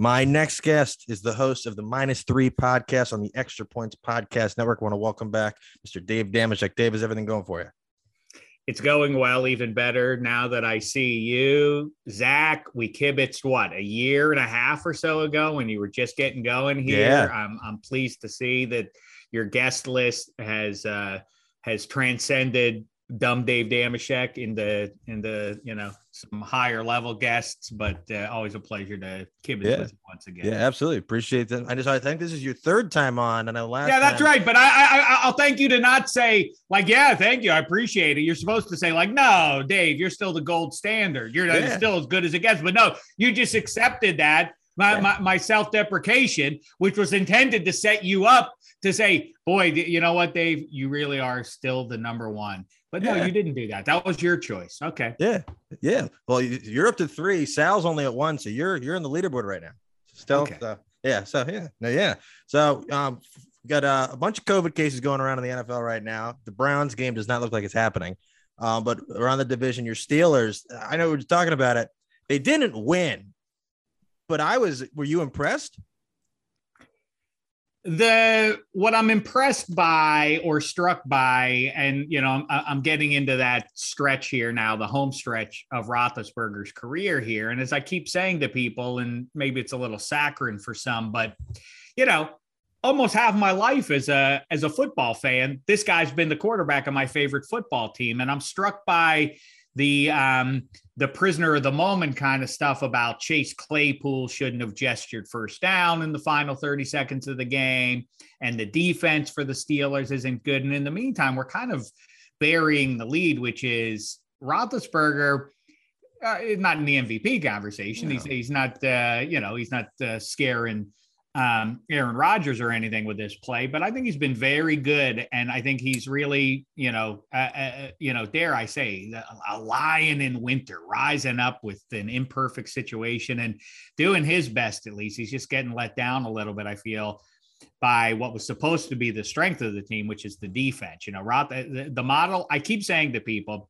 My next guest is the host of the Minus Three podcast on the Extra Points Podcast Network. I want to welcome back Mr. Dave Dameshek. Dave, is everything going for you? It's going well, even better now that I see you, Zach. We kibitzed what a year and a half or so ago when you were just getting going here. Yeah. I'm I'm pleased to see that your guest list has uh, has transcended dumb Dave Dameshek in the in the you know some higher level guests, but uh, always a pleasure to kibitz Yeah. with you once again. Yeah, absolutely. Appreciate that. I just I think this is your third time on, and I last Yeah, that's time- right. But I, I, I- I'll thank you to not say like, yeah, thank you, I appreciate it. You're supposed to say like, no, Dave, you're still the gold standard. You're Yeah. still as good as it gets. But no, you just accepted that my, Yeah. my, my self-deprecation, which was intended to set you up to say, boy, you know what, Dave, you really are still the number one. But no, Yeah. you didn't do that. That was your choice. Okay. Yeah, yeah. Well, you- you're up to three. Sal's only at one, so you're you're in the leaderboard right now. Still, Okay. so, yeah. So yeah, no, yeah. So um, got uh, a bunch of COVID cases going around in the NFL right now. The Browns game does not look like it's happening. Um, but around the division, your Steelers. I know we we're talking about it. They didn't win, but I was. Were you impressed? The what I'm impressed by or struck by, and you know, I'm, I'm getting into that stretch here now, the home stretch of Roethlisberger's career here. And as I keep saying to people, and maybe it's a little saccharine for some, but you know, almost half my life as a as a football fan, this guy's been the quarterback of my favorite football team, and I'm struck by the um the prisoner of the moment kind of stuff about Chase Claypool shouldn't have gestured first down in the final 30 seconds of the game, and the defense for the Steelers isn't good. And in the meantime, we're kind of burying the lead, which is Roethlisberger. Uh, not in the MVP conversation. He's he's not uh, you know he's not uh, scaring um, Aaron Rodgers or anything with this play, but I think he's been very good, and I think he's really, you know, uh, uh, you know, dare I say, a, lion in winter, rising up with an imperfect situation and doing his best. At least he's just getting let down a little bit. I feel by what was supposed to be the strength of the team, which is the defense. You know, Roth, the, the model. I keep saying to people,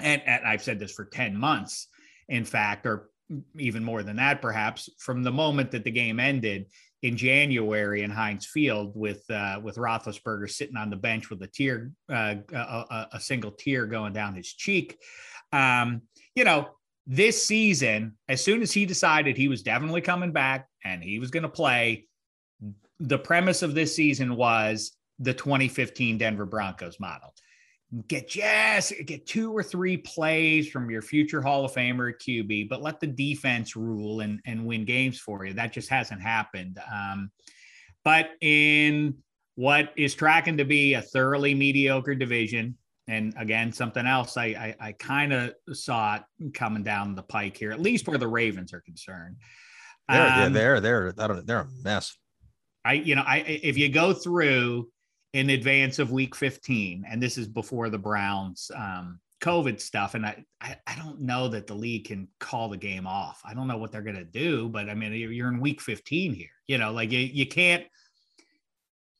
and, and I've said this for ten months, in fact, or even more than that, perhaps, from the moment that the game ended in January in Heinz Field with uh, with Roethlisberger sitting on the bench with a tear, uh, a, a, single tear going down his cheek. Um, you know, this season, as soon as he decided he was definitely coming back and he was going to play, the premise of this season was the 2015 Denver Broncos model get just get two or three plays from your future Hall of Famer QB, but let the defense rule and and win games for you. That just hasn't happened. Um, but in what is tracking to be a thoroughly mediocre division, and again something else I I, I kind of saw it coming down the pike here, at least where the Ravens are concerned. They're, yeah, Um, they're they're I don't, they're a mess. I, you know, I if you go through in advance of week 15, and this is before the Browns um COVID stuff, and I, I I don't know that the league can call the game off. I don't know what they're gonna do, but I mean you're in week 15 here. You know, like you you can't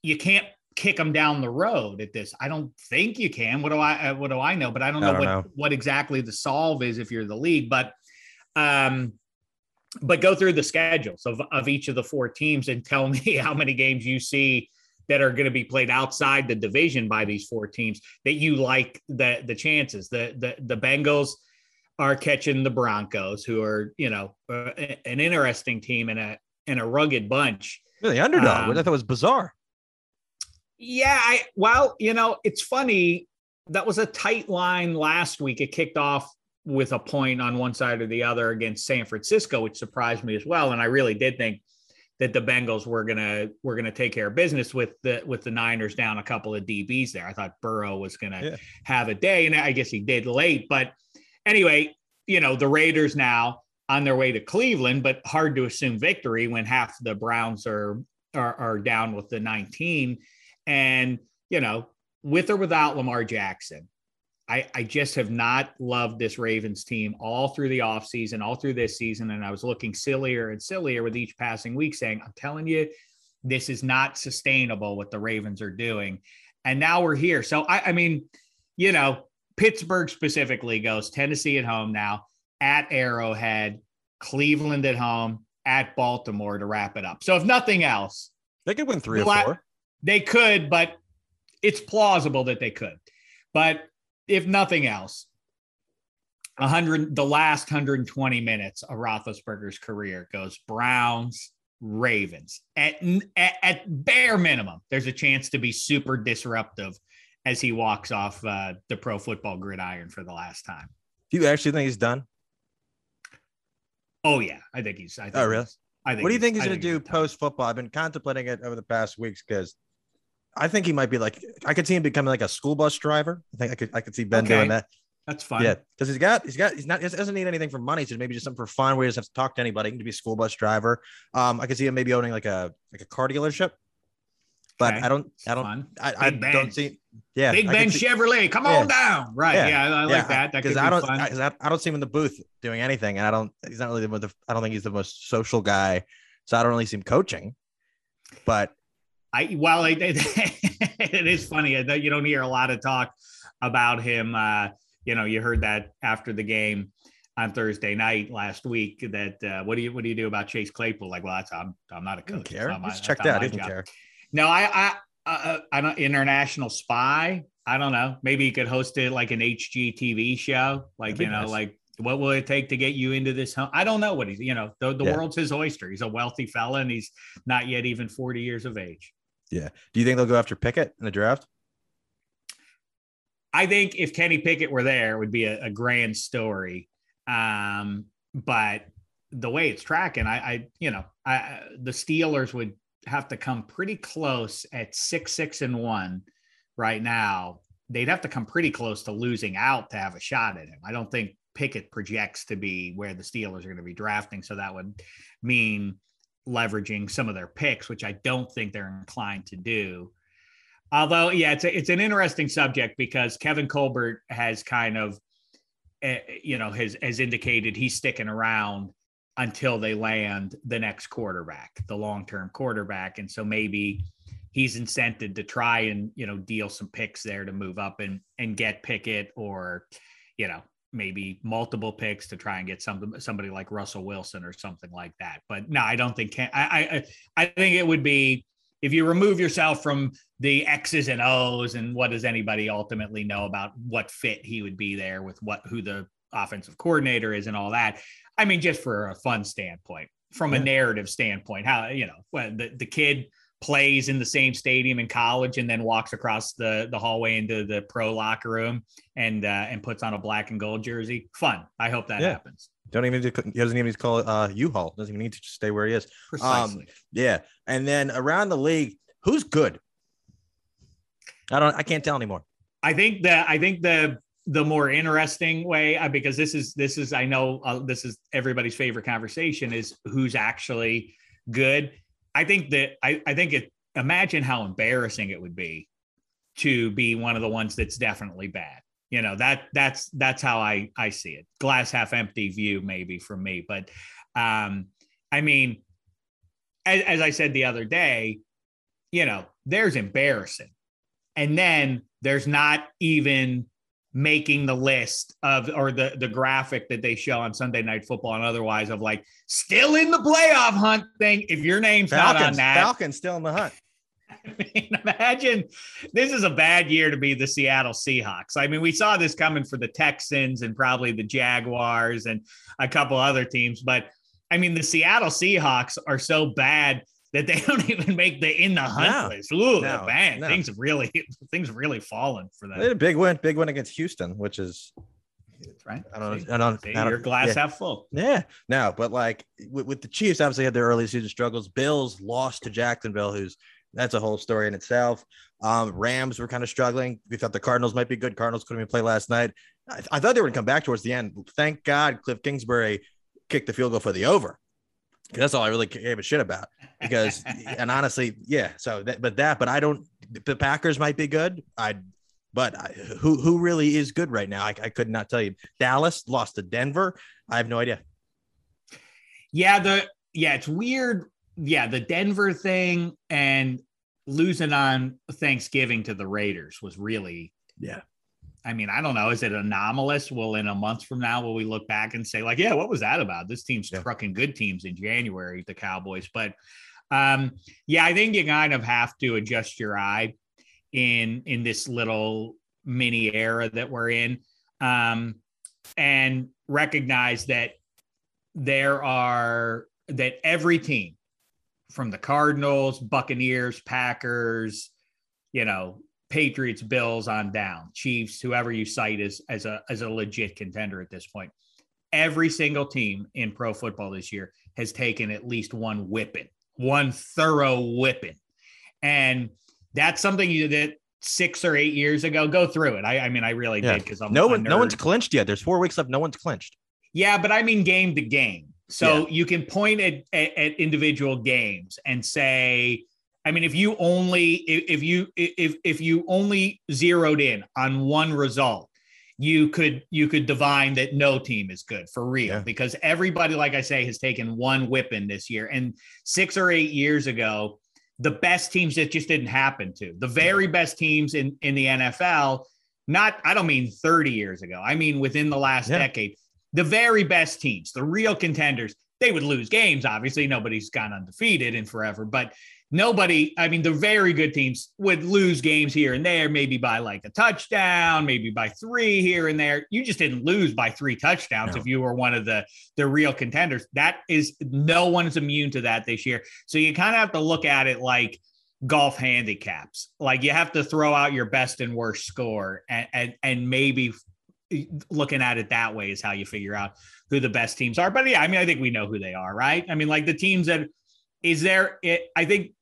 you can't kick them down the road at this. I don't think you can. What do I uh, what do I know? But I don't I know don't what know. what exactly the solve is if you're the league. But um but go through the schedules of, of each of the four teams and tell me how many games you see that are going to be played outside the division by these four teams that you like the the chances. The the the Bengals are catching the Broncos who are you know uh, an interesting team and a and a rugged bunch. The underdog, which I Um, thought was bizarre. yeah I well you know it's funny. That was a tight line last week. It kicked off with a point on one side or the other against San Francisco which surprised me as well. And I really did think that the Bengals were gonna were gonna take care of business with the with the Niners down a couple of DBs there. I thought Burrow was gonna Yeah. have a day, and I guess he did late. But anyway, you know the Raiders now on their way to Cleveland, but hard to assume victory when half the Browns are are, are down with the 19. And you know, with or without Lamar Jackson, I, I just have not loved this Ravens team all through the offseason, all through this season. And I was looking sillier and sillier with each passing week, saying, I'm telling you, this is not sustainable what the Ravens are doing. And now we're here. So, I, I mean, you know, Pittsburgh specifically goes Tennessee at home now, at Arrowhead, Cleveland at home, at Baltimore to wrap it up. So if nothing else, they could win three or four. They could, but it's plausible that they could. But if nothing else, 100 the last 120 minutes of Roethlisberger's career goes Browns, Ravens. At, at, at bare minimum, there's a chance to be super disruptive as he walks off uh, the pro football gridiron for the last time. Do you actually think he's done? Oh yeah, I think he's. I think oh really? I think. What do you think he's going to do post football? I've been contemplating it over the past weeks because I think he might be like I could see him becoming like a school bus driver. I think I could I could see Ben okay. doing that. That's fine. Yeah, because he's got he's got he's not he doesn't need anything for money, so maybe just something for fun where he doesn't have to talk to anybody. He can be a school bus driver. Um, I could see him maybe owning like a like a car dealership. But okay. I don't I don't I, I don't see yeah Big Ben see, Chevrolet come yeah. on down right yeah, yeah I, I like yeah. that because I don't I, I, I don't see him in the booth doing anything and I don't he's not really the I don't think he's the most social guy so I don't really see him coaching but I well it, is funny that you don't hear a lot of talk about him uh you know, you heard that after the game on Thursday night last week. That uh, what do you what do you do about Chase Claypool? Like, well, that's I'm I'm not a coach. Care. My, He's checked out. He doesn't care. No, I I uh, I don't international spy. I don't know. Maybe he could host it like an HGTV show. Like you know, nice. like what will it take to get you into this home? I don't know what he's. You know, the, the yeah. world's his oyster. He's a wealthy fella, and he's not yet even forty years of age. Yeah. Do you think they'll go after Pickett in the draft? I think if Kenny Pickett were there, it would be a, a grand story. Um, but the way it's tracking, I, I you know, I, the Steelers would have to come pretty close at six, six, and one right now. They'd have to come pretty close to losing out to have a shot at him. I don't think Pickett projects to be where the Steelers are going to be drafting. So that would mean leveraging some of their picks, which I don't think they're inclined to do. Although, yeah, it's a, it's an interesting subject because Kevin Colbert has kind of, uh, you know, has has indicated he's sticking around until they land the next quarterback, the long term quarterback, and so maybe he's incented to try and you know deal some picks there to move up and and get Pickett or, you know, maybe multiple picks to try and get something somebody like Russell Wilson or something like that. But no, I don't think I I I think it would be if you remove yourself from the X's and O's and what does anybody ultimately know about what fit he would be there with what who the offensive coordinator is and all that. I mean, just for a fun standpoint, from a narrative standpoint, how you know when the, the kid plays in the same stadium in college and then walks across the the hallway into the pro locker room and uh, and puts on a black and gold jersey. Fun. I hope that yeah. happens. Don't even need to, he doesn't even need to call it uh, U-Haul. Doesn't even need to just stay where he is. Precisely. Um, yeah. And then around the league, who's good? I don't. I can't tell anymore. I think that I think the the more interesting way uh, because this is this is I know uh, this is everybody's favorite conversation is who's actually good. I think that I I think it. Imagine how embarrassing it would be to be one of the ones that's definitely bad you know that that's that's how i i see it glass half empty view maybe for me but um i mean as, as i said the other day you know there's embarrassing and then there's not even making the list of or the the graphic that they show on Sunday Night Football and otherwise of like still in the playoff hunt thing. If your name's Falcons, not on that, Falcons still in the hunt. I mean, imagine this is a bad year to be the Seattle Seahawks. I mean, we saw this coming for the Texans and probably the Jaguars and a couple other teams, but I mean, the Seattle Seahawks are so bad that they don't even make the in the hunt no, list. Ooh, no, man, no. things really things really fallen for that. a big win, big win against Houston, which is right. I don't See, I don't, See, I don't your glass yeah. half full. Yeah, no, but like with, with, the Chiefs, obviously had their early season struggles. Bills lost to Jacksonville, who's that's a whole story in itself. Um, Rams were kind of struggling. We thought the Cardinals might be good. Cardinals couldn't even play last night. I, I thought they were going to come back towards the end. Thank God Cliff Kingsbury kicked the field goal for the over. That's all I really gave a shit about. Because, and honestly, yeah. So, that, but that, but I don't. The Packers might be good. I, but I, who who really is good right now? I, I could not tell you. Dallas lost to Denver. I have no idea. Yeah, the yeah, it's weird yeah, the Denver thing and losing on Thanksgiving to the Raiders was really yeah I mean, I don't know. Is it anomalous? Will in a month from now, will we look back and say, like, yeah, what was that about? This team's yeah. trucking good teams in January, the Cowboys. But um, yeah, I think you kind of have to adjust your eye in in this little mini era that we're in, um, and recognize that there are that every team from the Cardinals, Buccaneers, Packers, you know, Patriots, Bills on down, Chiefs, whoever you cite as as a as a legit contender at this point. Every single team in pro football this year has taken at least one whipping, one thorough whipping. And that's something you, that six or eight years ago, go through it. I, I mean, I really yeah. did because I'm no one, no one's clinched yet. There's four weeks left. No one's clinched. Yeah, but I mean game to game. So yeah. you can point at, at, at individual games and say, I mean, if you only if you if if you only zeroed in on one result, you could you could divine that no team is good for real yeah. because everybody, like I say, has taken one whipping this year. And six or eight years ago, the best teams that just didn't happen to the very best teams in in the NFL. Not, I don't mean 30 years ago. I mean within the last yeah. decade, the very best teams, the real contenders, they would lose games. Obviously, nobody's gone undefeated in forever, but nobody, I mean, the very good teams would lose games here and there, maybe by like a touchdown, maybe by three here and there. You just didn't lose by three touchdowns no. if you were one of the the real contenders. That is no one's immune to that this year. So you kind of have to look at it like golf handicaps. Like you have to throw out your best and worst score and and, and maybe looking at it that way is how you figure out who the best teams are. But yeah, I mean, I think we know who they are, right? I mean, like the teams that is there, it, I think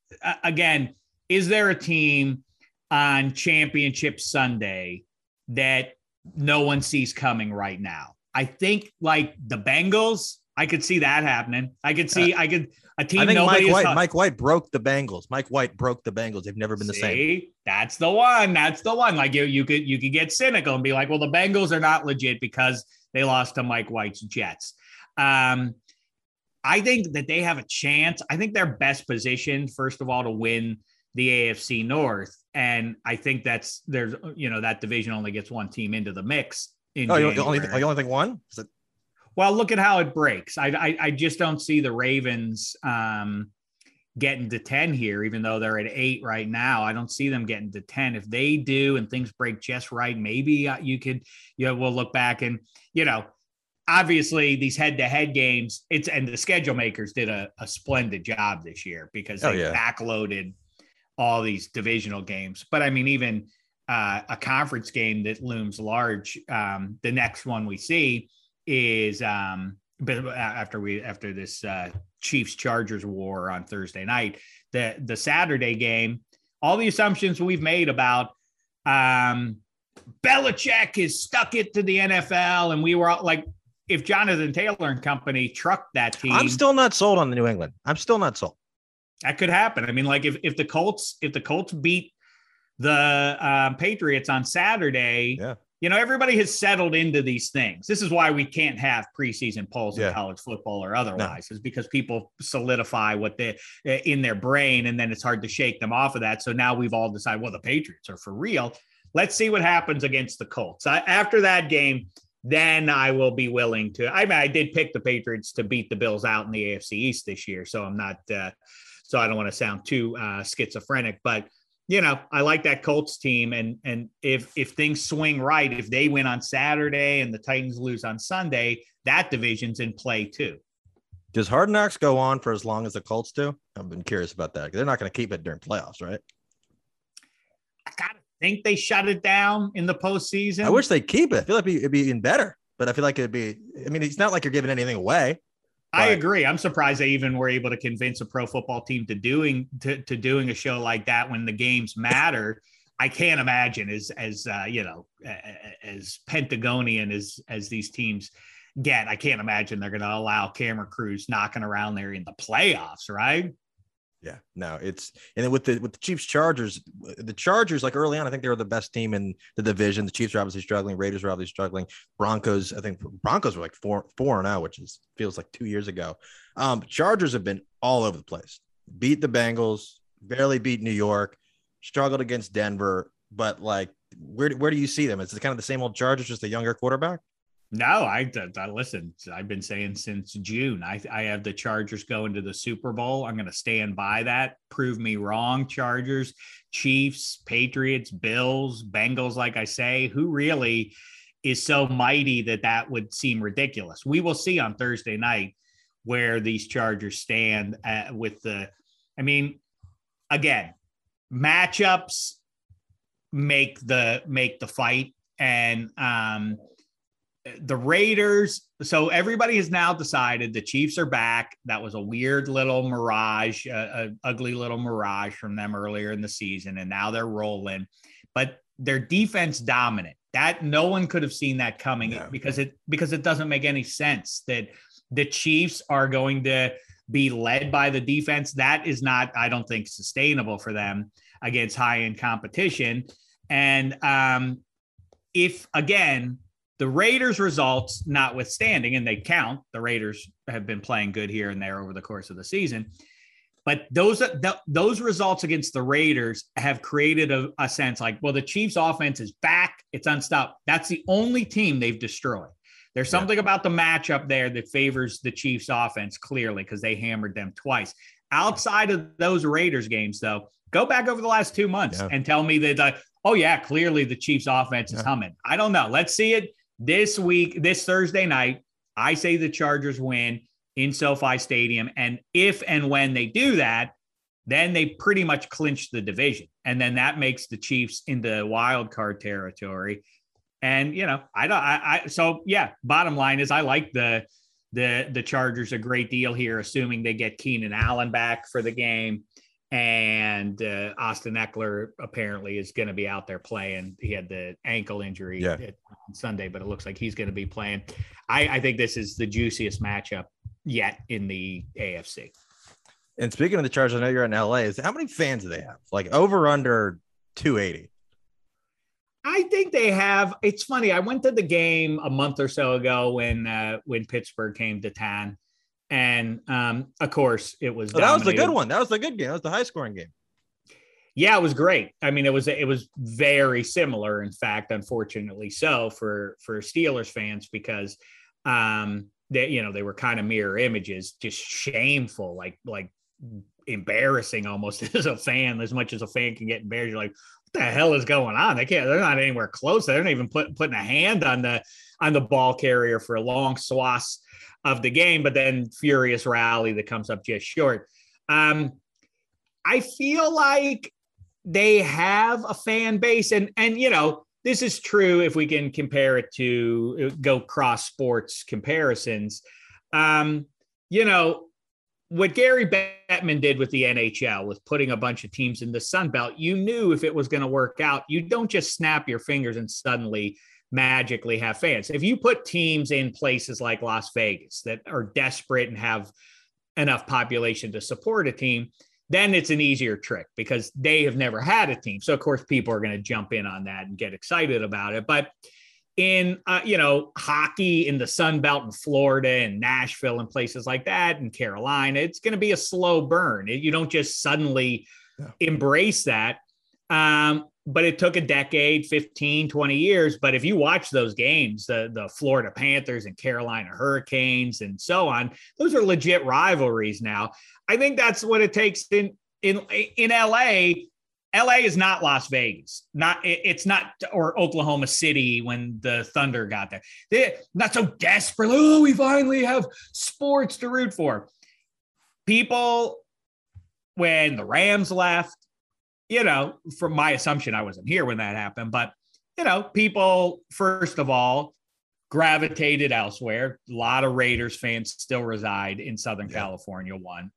again, is there a team on championship Sunday that no one sees coming right now? I think like the Bengals, I could see that happening. I could see, uh, I could a team. I think Mike White, Mike White broke the Bengals. Mike White broke the Bengals. They've never been see, the same. That's the one. That's the one. Like you, you could you could get cynical and be like, well, the Bengals are not legit because they lost to Mike White's Jets. Um, I think that they have a chance. I think they're best positioned, first of all, to win the AFC North. And I think that's there's, you know, that division only gets one team into the mix. In oh, you only, you only think one? It- well, look at how it breaks. I, I, I just don't see the Ravens um, getting to 10 here, even though they're at eight right now. I don't see them getting to 10. If they do and things break just right, maybe uh, you could, you know, we'll look back and, you know, obviously these head-to-head games it's and the schedule makers did a, a splendid job this year because oh, they oh, yeah. backloaded all these divisional games but i mean even uh, a conference game that looms large um, the next one we see is um, after we after this uh, chiefs chargers war on thursday night the the saturday game all the assumptions we've made about um Belichick has stuck it to the NFL, and we were like, if Jonathan Taylor and company trucked that team, I'm still not sold on the New England. I'm still not sold. That could happen. I mean, like if if the Colts if the Colts beat the um, Patriots on Saturday, yeah. you know, everybody has settled into these things. This is why we can't have preseason polls yeah. in college football or otherwise, no. is because people solidify what they in their brain, and then it's hard to shake them off of that. So now we've all decided, well, the Patriots are for real. Let's see what happens against the Colts. I, after that game, then I will be willing to. I mean, I did pick the Patriots to beat the Bills out in the AFC East this year, so I'm not. Uh, so I don't want to sound too uh, schizophrenic, but you know, I like that Colts team, and and if if things swing right, if they win on Saturday and the Titans lose on Sunday, that division's in play too. Does Hard Knocks go on for as long as the Colts do? I've been curious about that. They're not going to keep it during playoffs, right? I gotta think they shut it down in the postseason. I wish they keep it. I feel like it'd be, even better, but I feel like it'd be. I mean, it's not like you're giving anything away. I agree. I'm surprised they even were able to convince a pro football team to doing to, to doing a show like that when the games matter. I can't imagine as as uh, you know as Pentagonian as as these teams get. I can't imagine they're going to allow camera crews knocking around there in the playoffs, right? Yeah, no, it's and then with the with the Chiefs Chargers, the Chargers like early on, I think they were the best team in the division. The Chiefs are obviously struggling, Raiders are obviously struggling. Broncos, I think Broncos were like four four and out, which is feels like two years ago. Um, Chargers have been all over the place. Beat the Bengals, barely beat New York, struggled against Denver, but like where where do you see them? Is it kind of the same old Chargers, just a younger quarterback? No, I, I listen. I've been saying since June. I I have the Chargers going to the Super Bowl. I'm going to stand by that. Prove me wrong, Chargers, Chiefs, Patriots, Bills, Bengals. Like I say, who really is so mighty that that would seem ridiculous? We will see on Thursday night where these Chargers stand uh, with the. I mean, again, matchups make the make the fight and um the Raiders. So everybody has now decided the Chiefs are back. That was a weird little mirage, a, a, ugly little mirage from them earlier in the season, and now they're rolling. But their defense dominant. That no one could have seen that coming because it because it doesn't make any sense that the Chiefs are going to be led by the defense. That is not, I don't think, sustainable for them against high end competition. And um, if again the Raiders results notwithstanding, and they count, the Raiders have been playing good here and there over the course of the season. But those those results against the Raiders have created a, a sense like, well, the Chiefs' offense is back; it's unstoppable. That's the only team they've destroyed. There's something yeah. about the matchup there that favors the Chiefs' offense clearly because they hammered them twice. Outside of those Raiders games, though, go back over the last two months yeah. and tell me that, oh yeah, clearly the Chiefs' offense is yeah. humming. I don't know. Let's see it this week, this Thursday night, I say the Chargers win in SoFi Stadium. And if and when they do that, then they pretty much clinch the division. And then that makes the Chiefs into wild card territory. And you know, I don't I, I so yeah, bottom line is I like the the the Chargers a great deal here, assuming they get Keenan Allen back for the game and uh, Austin Ekeler apparently is going to be out there playing. He had the ankle injury yeah. on Sunday, but it looks like he's going to be playing. I, I, think this is the juiciest matchup yet in the AFC. And speaking of the Chargers, I know you're in LA. Is how many fans do they have? Like over under 280? I think they have. It's funny. I went to the game a month or so ago when uh, when Pittsburgh came to town and um, of course, it was. Oh, that was the good one. That was the good game. That was the high scoring game. Yeah, it was great. I mean, it was it was very similar. In fact, unfortunately, so for for Steelers fans because um, they you know they were kind of mirror images, just shameful, like like embarrassing almost as a fan. As much as a fan can get embarrassed, you're like, what the hell is going on? They can't. They're not anywhere close. They're not even put, putting a hand on the on the ball carrier for a long swaths of the game, but then furious rally that comes up just short. Um, I feel like they have a fan base, and and you know this is true if we can compare it to go cross sports comparisons. Um, you know what Gary Bettman did with the NHL with putting a bunch of teams in the Sun Belt. You knew if it was going to work out, you don't just snap your fingers and suddenly magically have fans. If you put teams in places like Las Vegas that are desperate and have enough population to support a team, then it's an easier trick because they have never had a team. So of course people are going to jump in on that and get excited about it. But in uh, you know hockey in the Sun Belt in Florida and Nashville and places like that and Carolina, it's going to be a slow burn. You don't just suddenly yeah. embrace that. Um, but it took a decade 15 20 years. But if you watch those games the the florida panthers and carolina hurricanes and so on those are legit rivalries now. I think that's what it takes in in in la la is not las vegas. Not it's not or oklahoma city when the thunder got there. They're not so desperate oh we finally have sports to root for. People when the rams left you know, from my assumption, I wasn't here when that happened, but you know, people first of all gravitated elsewhere. A lot of Raiders fans still reside in Southern yeah. California. One,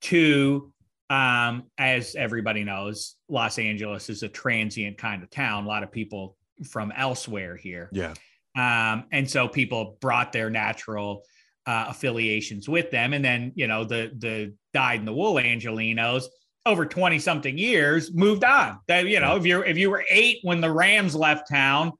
two, um, as everybody knows, Los Angeles is a transient kind of town. A lot of people from elsewhere here. Yeah. Um, and so people brought their natural uh, affiliations with them, and then you know the the dyed in the wool Angelenos over 20 something years moved on that you know if you're if you were eight when the rams left town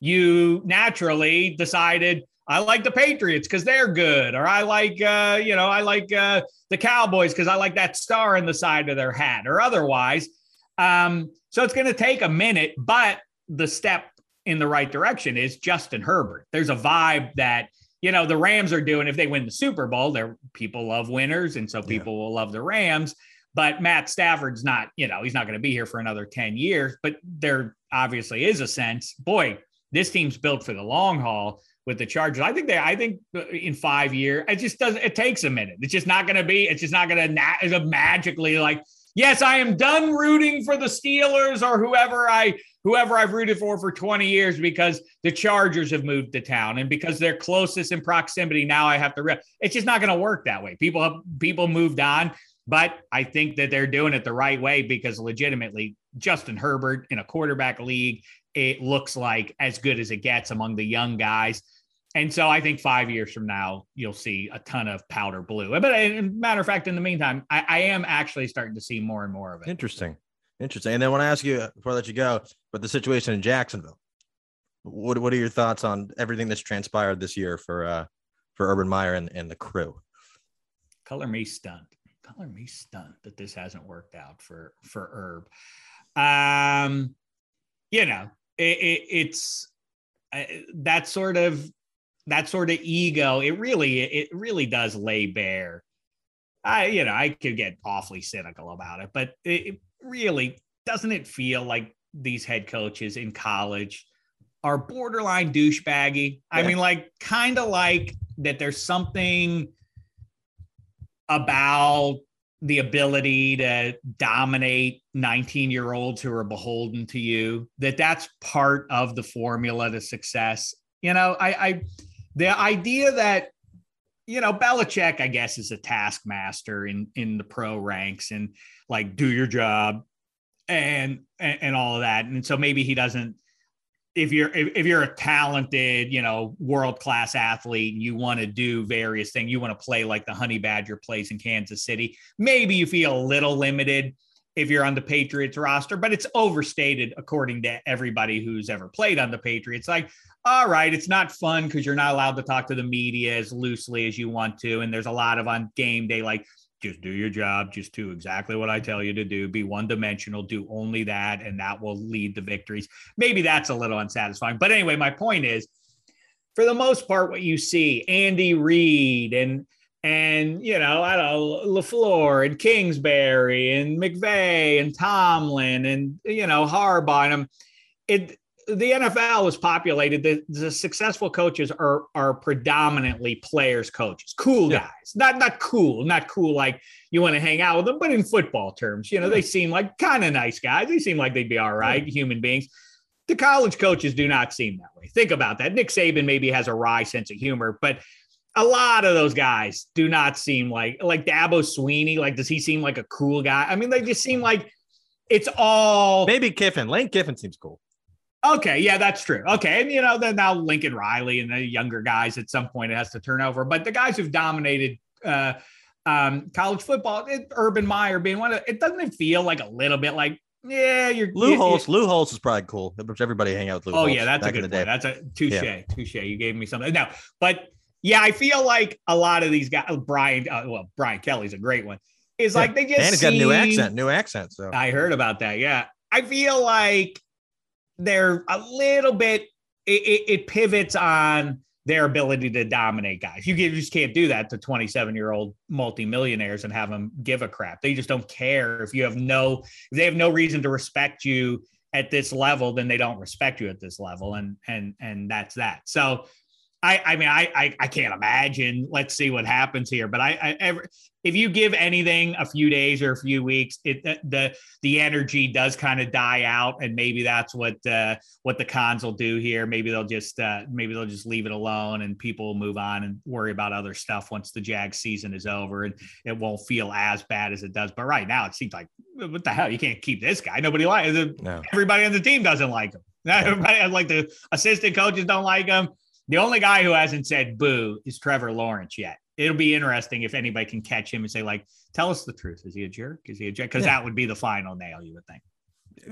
you naturally decided i like the patriots because they're good or i like uh you know i like uh the cowboys because i like that star in the side of their hat or otherwise um so it's going to take a minute but the step in the right direction is Justin Herbert. There's a vibe that you know the Rams are doing if they win the Super Bowl. There people love winners, and so people yeah. will love the Rams. But Matt Stafford's not, you know, he's not going to be here for another 10 years. But there obviously is a sense, boy, this team's built for the long haul with the Chargers. I think they, I think uh, in five years, it just doesn't, it takes a minute. It's just not going to be, it's just not going to magically like, yes, I am done rooting for the Steelers or whoever I, whoever I've rooted for for 20 years because the Chargers have moved to town and because they're closest in proximity. Now I have to, re- it's just not going to work that way. People have, people moved on. But I think that they're doing it the right way because legitimately, Justin Herbert in a quarterback league, it looks like as good as it gets among the young guys. And so I think five years from now, you'll see a ton of powder blue. But a matter of fact, in the meantime, I, I am actually starting to see more and more of it. Interesting. Interesting. And then I want to ask you before I let you go, but the situation in Jacksonville. What what are your thoughts on everything that's transpired this year for uh for Urban Meyer and, and the crew? Color me stunned color me stunned that this hasn't worked out for for Urb. Um, you know, it, it, it's uh, that sort of that sort of ego. It really it really does lay bare. I you know I could get awfully cynical about it, but it, it really doesn't it feel like these head coaches in college are borderline douchebaggy. Yeah. I mean, like kind of like that. There's something about the ability to dominate 19 year olds who are beholden to you that that's part of the formula to success. You know i i the idea that you know Belichick I guess is a taskmaster in in the pro ranks and like do your job and and, and all of that. And so maybe he doesn't if you're if, if you're a talented you know world class athlete and you want to do various things you want to play like the honey badger plays in kansas city maybe you feel a little limited if you're on the patriots roster but it's overstated according to everybody who's ever played on the patriots. Like all right it's not fun because you're not allowed to talk to the media as loosely as you want to and there's a lot of on game day like just do your job, just do exactly what I tell you to do, be one dimensional, do only that, and that will lead to victories. Maybe that's a little unsatisfying. But anyway, my point is for the most part, what you see, Andy Reid and and you know, I don't know, LaFleur and Kingsbury and McVay and Tomlin and you know, Harbaugh and them, it the NFL is populated. The, the, successful coaches are are predominantly players coaches, cool yeah. guys. Not not cool, not cool like you want to hang out with them, but in football terms, you know, they seem like kind of nice guys. They seem like they'd be all right, human beings. The college coaches do not seem that way. Think about that. Nick Saban maybe has a wry sense of humor, but a lot of those guys do not seem like like Dabo Swinney. Like, does he seem like a cool guy? I mean, they just seem like it's all maybe Kiffin. Lane Kiffin seems cool. Okay, yeah, that's true. Okay, and you know, then now Lincoln Riley and the younger guys at some point it has to turn over, but the guys who've dominated uh, um, college football, it, Urban Meyer being one of, it doesn't it feel like a little bit like, yeah, you're Lou Holtz. Lou Holtz is probably cool. Everybody hang out with Lou. Oh Holtz yeah, that's a good point. Day. That's a touche, yeah. touche. You gave me something. now, but yeah, I feel like a lot of these guys, Brian, uh, well, Brian Kelly's a great one. Is yeah. like they just and he's got a new accent, new accent. So I heard about that. Yeah, I feel like they're a little bit it, it, it, pivots on their ability to dominate guys. You, just can't do that to 27 year old multimillionaires and have them give a crap. They just don't care if you have no if they have no reason to respect you at this level, then they don't respect you at this level, and and and that's that. So I, I mean, I, I, I can't imagine. Let's see what happens here. But I, I ever, if you give anything a few days or a few weeks, it the the energy does kind of die out, and maybe that's what uh, what the Khans will do here. Maybe they'll just uh, maybe they'll just leave it alone, and people will move on and worry about other stuff once the Jag season is over, and it won't feel as bad as it does. But right now, it seems like what the hell? You can't keep this guy. Nobody likes. No. Everybody on the team doesn't like him. Everybody like the assistant coaches don't like him the only guy who hasn't said boo is Trevor Lawrence yet. It'll be interesting if anybody can catch him and say, like, tell us the truth. Is he a jerk? Is he a jerk? Because yeah. that would be the final nail, you would think.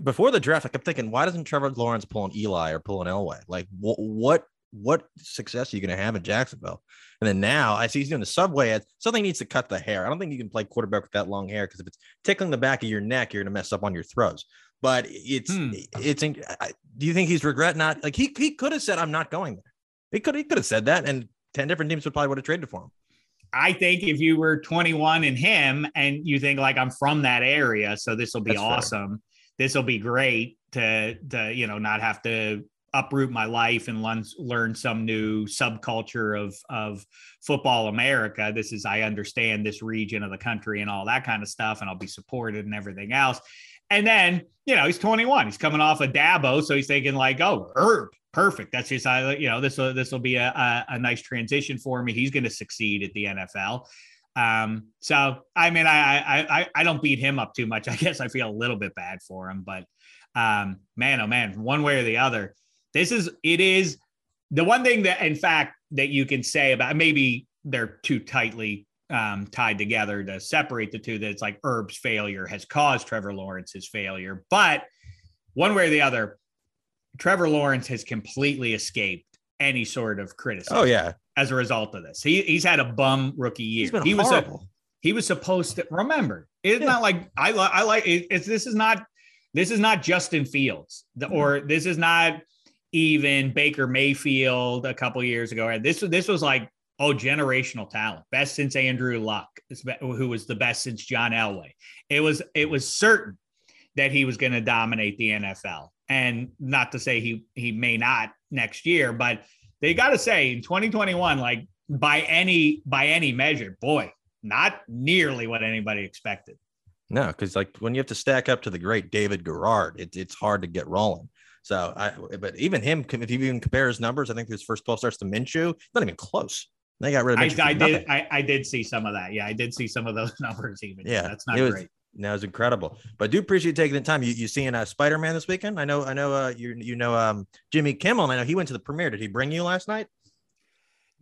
Before the draft, I kept thinking, why doesn't Trevor Lawrence pull an Eli or pull an Elway? Like, wh- what what success are you going to have in Jacksonville? And then now I see he's doing the subway ad. Something needs to cut the hair. I don't think you can play quarterback with that long hair because if it's tickling the back of your neck, you're going to mess up on your throws. but it's Hmm. it's. I- Do you think he's regret not like he he could have said I'm not going there. He could he could have said that, and ten different teams would probably would have traded for him. I think if you were 21 and him, and you think like I'm from that area, so this will be That's awesome. This will be great to to you know not have to uproot my life and learn learn some new subculture of of football America. This is I understand this region of the country and all that kind of stuff, and I'll be supported and everything else. And then you know he's 21. He's coming off a Dabo, so he's thinking like, oh, Urb, perfect. That's just I you know this will this will be a, a a nice transition for me. He's going to succeed at the NFL. Um, so I mean, I, I I I don't beat him up too much. I guess I feel a little bit bad for him, but um, man, oh man, one way or the other, this is it is the one thing that, in fact, that you can say about maybe they're too tightly um, tied together to separate the two. That it's like Urb's failure has caused Trevor Lawrence's failure, but one way or the other, Trevor Lawrence has completely escaped any sort of criticism Oh yeah, as a result of this. He he's had a bum rookie year. he's been he was a, horrible. he was supposed to remember. It's Yeah. not like I li- I like it, it's this is not this is not Justin Fields the- Mm-hmm. or this is not even Baker Mayfield a couple years ago. This this was like oh generational talent, best since Andrew Luck, who was the best since John Elway. It was it was certain that he was going to dominate the NFL, and not to say he he may not next year, but they got to say in 2021, like by any by any measure, boy, not nearly what anybody expected. No, because like when you have to stack up to the great David Garrard, it, it's hard to get rolling. So I, but even him, if you even compare his numbers, I think his first 12 starts to Minshew, not even close. They got rid of I, Minshew. I did I, I did see some of that. Yeah, I did see some of those numbers even. Yeah, that's not it was- great. It was incredible. But I do appreciate you taking the time. You you seeing uh, Spider Man this weekend? I know, I know. Uh, you you know um Jimmy Kimmel. and I know he went to the premiere. Did he bring you last night?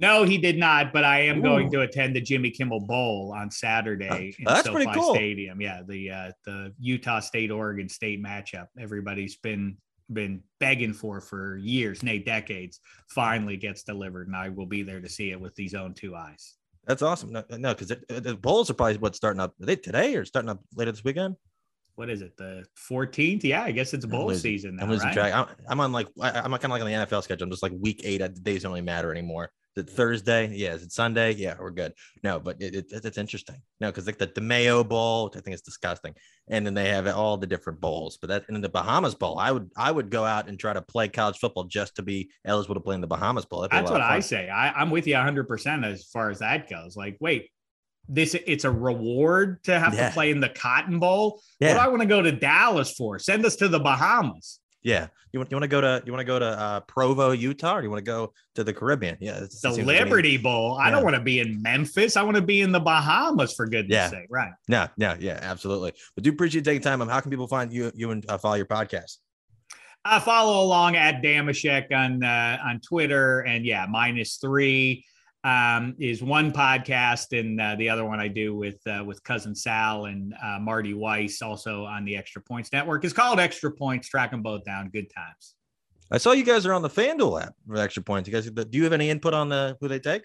No, he did not, but I am going to attend the Jimmy Kimmel Bowl on Saturday in Oh, that's SoFi pretty cool. Stadium. Yeah, the uh, the Utah State Oregon State matchup. Everybody's been been begging for for years, nay decades. Finally gets delivered, and I will be there to see it with these own two eyes. That's awesome. No, no, because the bowls are probably what starting up. Are they today or starting up later this weekend? What is it? The 14th? Yeah, I guess it's bowl losing- season now, I'm losing right? track. I'm, I'm on like I, I'm kind of like on the NFL schedule. I'm just like week eight. The days don't really matter anymore. Is it Thursday? Yeah. Is it Sunday? Yeah, we're good. No, but it, it, it's interesting. No, because like the, the Mayo Bowl, I think it's disgusting, and then they have all the different bowls. But that and then the Bahamas Bowl, I would I would go out and try to play college football just to be eligible to play in the Bahamas Bowl. That'd be a That's what I say. I, I'm with you 100 percent as far as that goes. Like, wait, this it's a reward to have Yeah. to play in the Cotton Bowl. What do I want to go to Dallas for? Send us to the Bahamas. Yeah. You want you want to go to you want to go to uh, Provo, Utah, or you want to go to the Caribbean? Yeah, The seems like an Liberty Bowl. I Yeah. don't want to be in Memphis. I want to be in the Bahamas for goodness Yeah. sake. Right. Yeah, no, yeah, absolutely. But do appreciate taking time. Um, how can people find you, you and uh, follow your podcast? Uh, follow along at Dameshek on uh, on Twitter, and yeah, minus three um, is one podcast, and uh, the other one I do with uh, with cousin Sal and uh, Marty Weiss, also on the Extra Points Network. is called Extra Points. Track them both down. Good times. I saw you guys are on the FanDuel app for extra points. You guys, do you have any input on the who they take?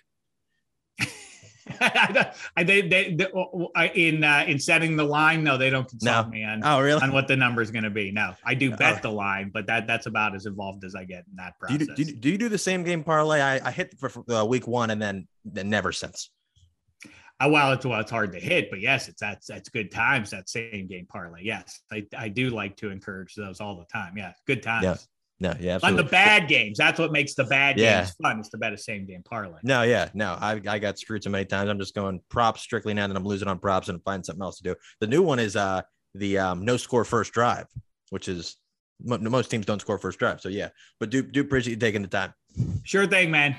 I, they, they, they, in uh, in setting the line, no, they don't consult No. me on, Oh, really? on what the number is going to be. No, I do Oh. bet the line, but that that's about as involved as I get in that Do you, process. do, you, do you do the same game parlay? I, I hit for, for uh, week one and then, then never since. Uh, well, it's well, it's hard to hit, but yes, it's that's that's good times. That same game parlay. Yes, I, I do like to encourage those all the time. Yeah, good times. Yeah, No, yeah, On the bad games, that's what makes the bad Yeah. games fun. Is to bet a same game parlay. No, yeah, no. I, I got screwed so many times. I'm just going props strictly now that I'm losing on props and find something else to do. The new one is uh the um, no score first drive, which is mo- most teams don't score first drive. So yeah, but do do appreciate you taking the time. Sure thing, man.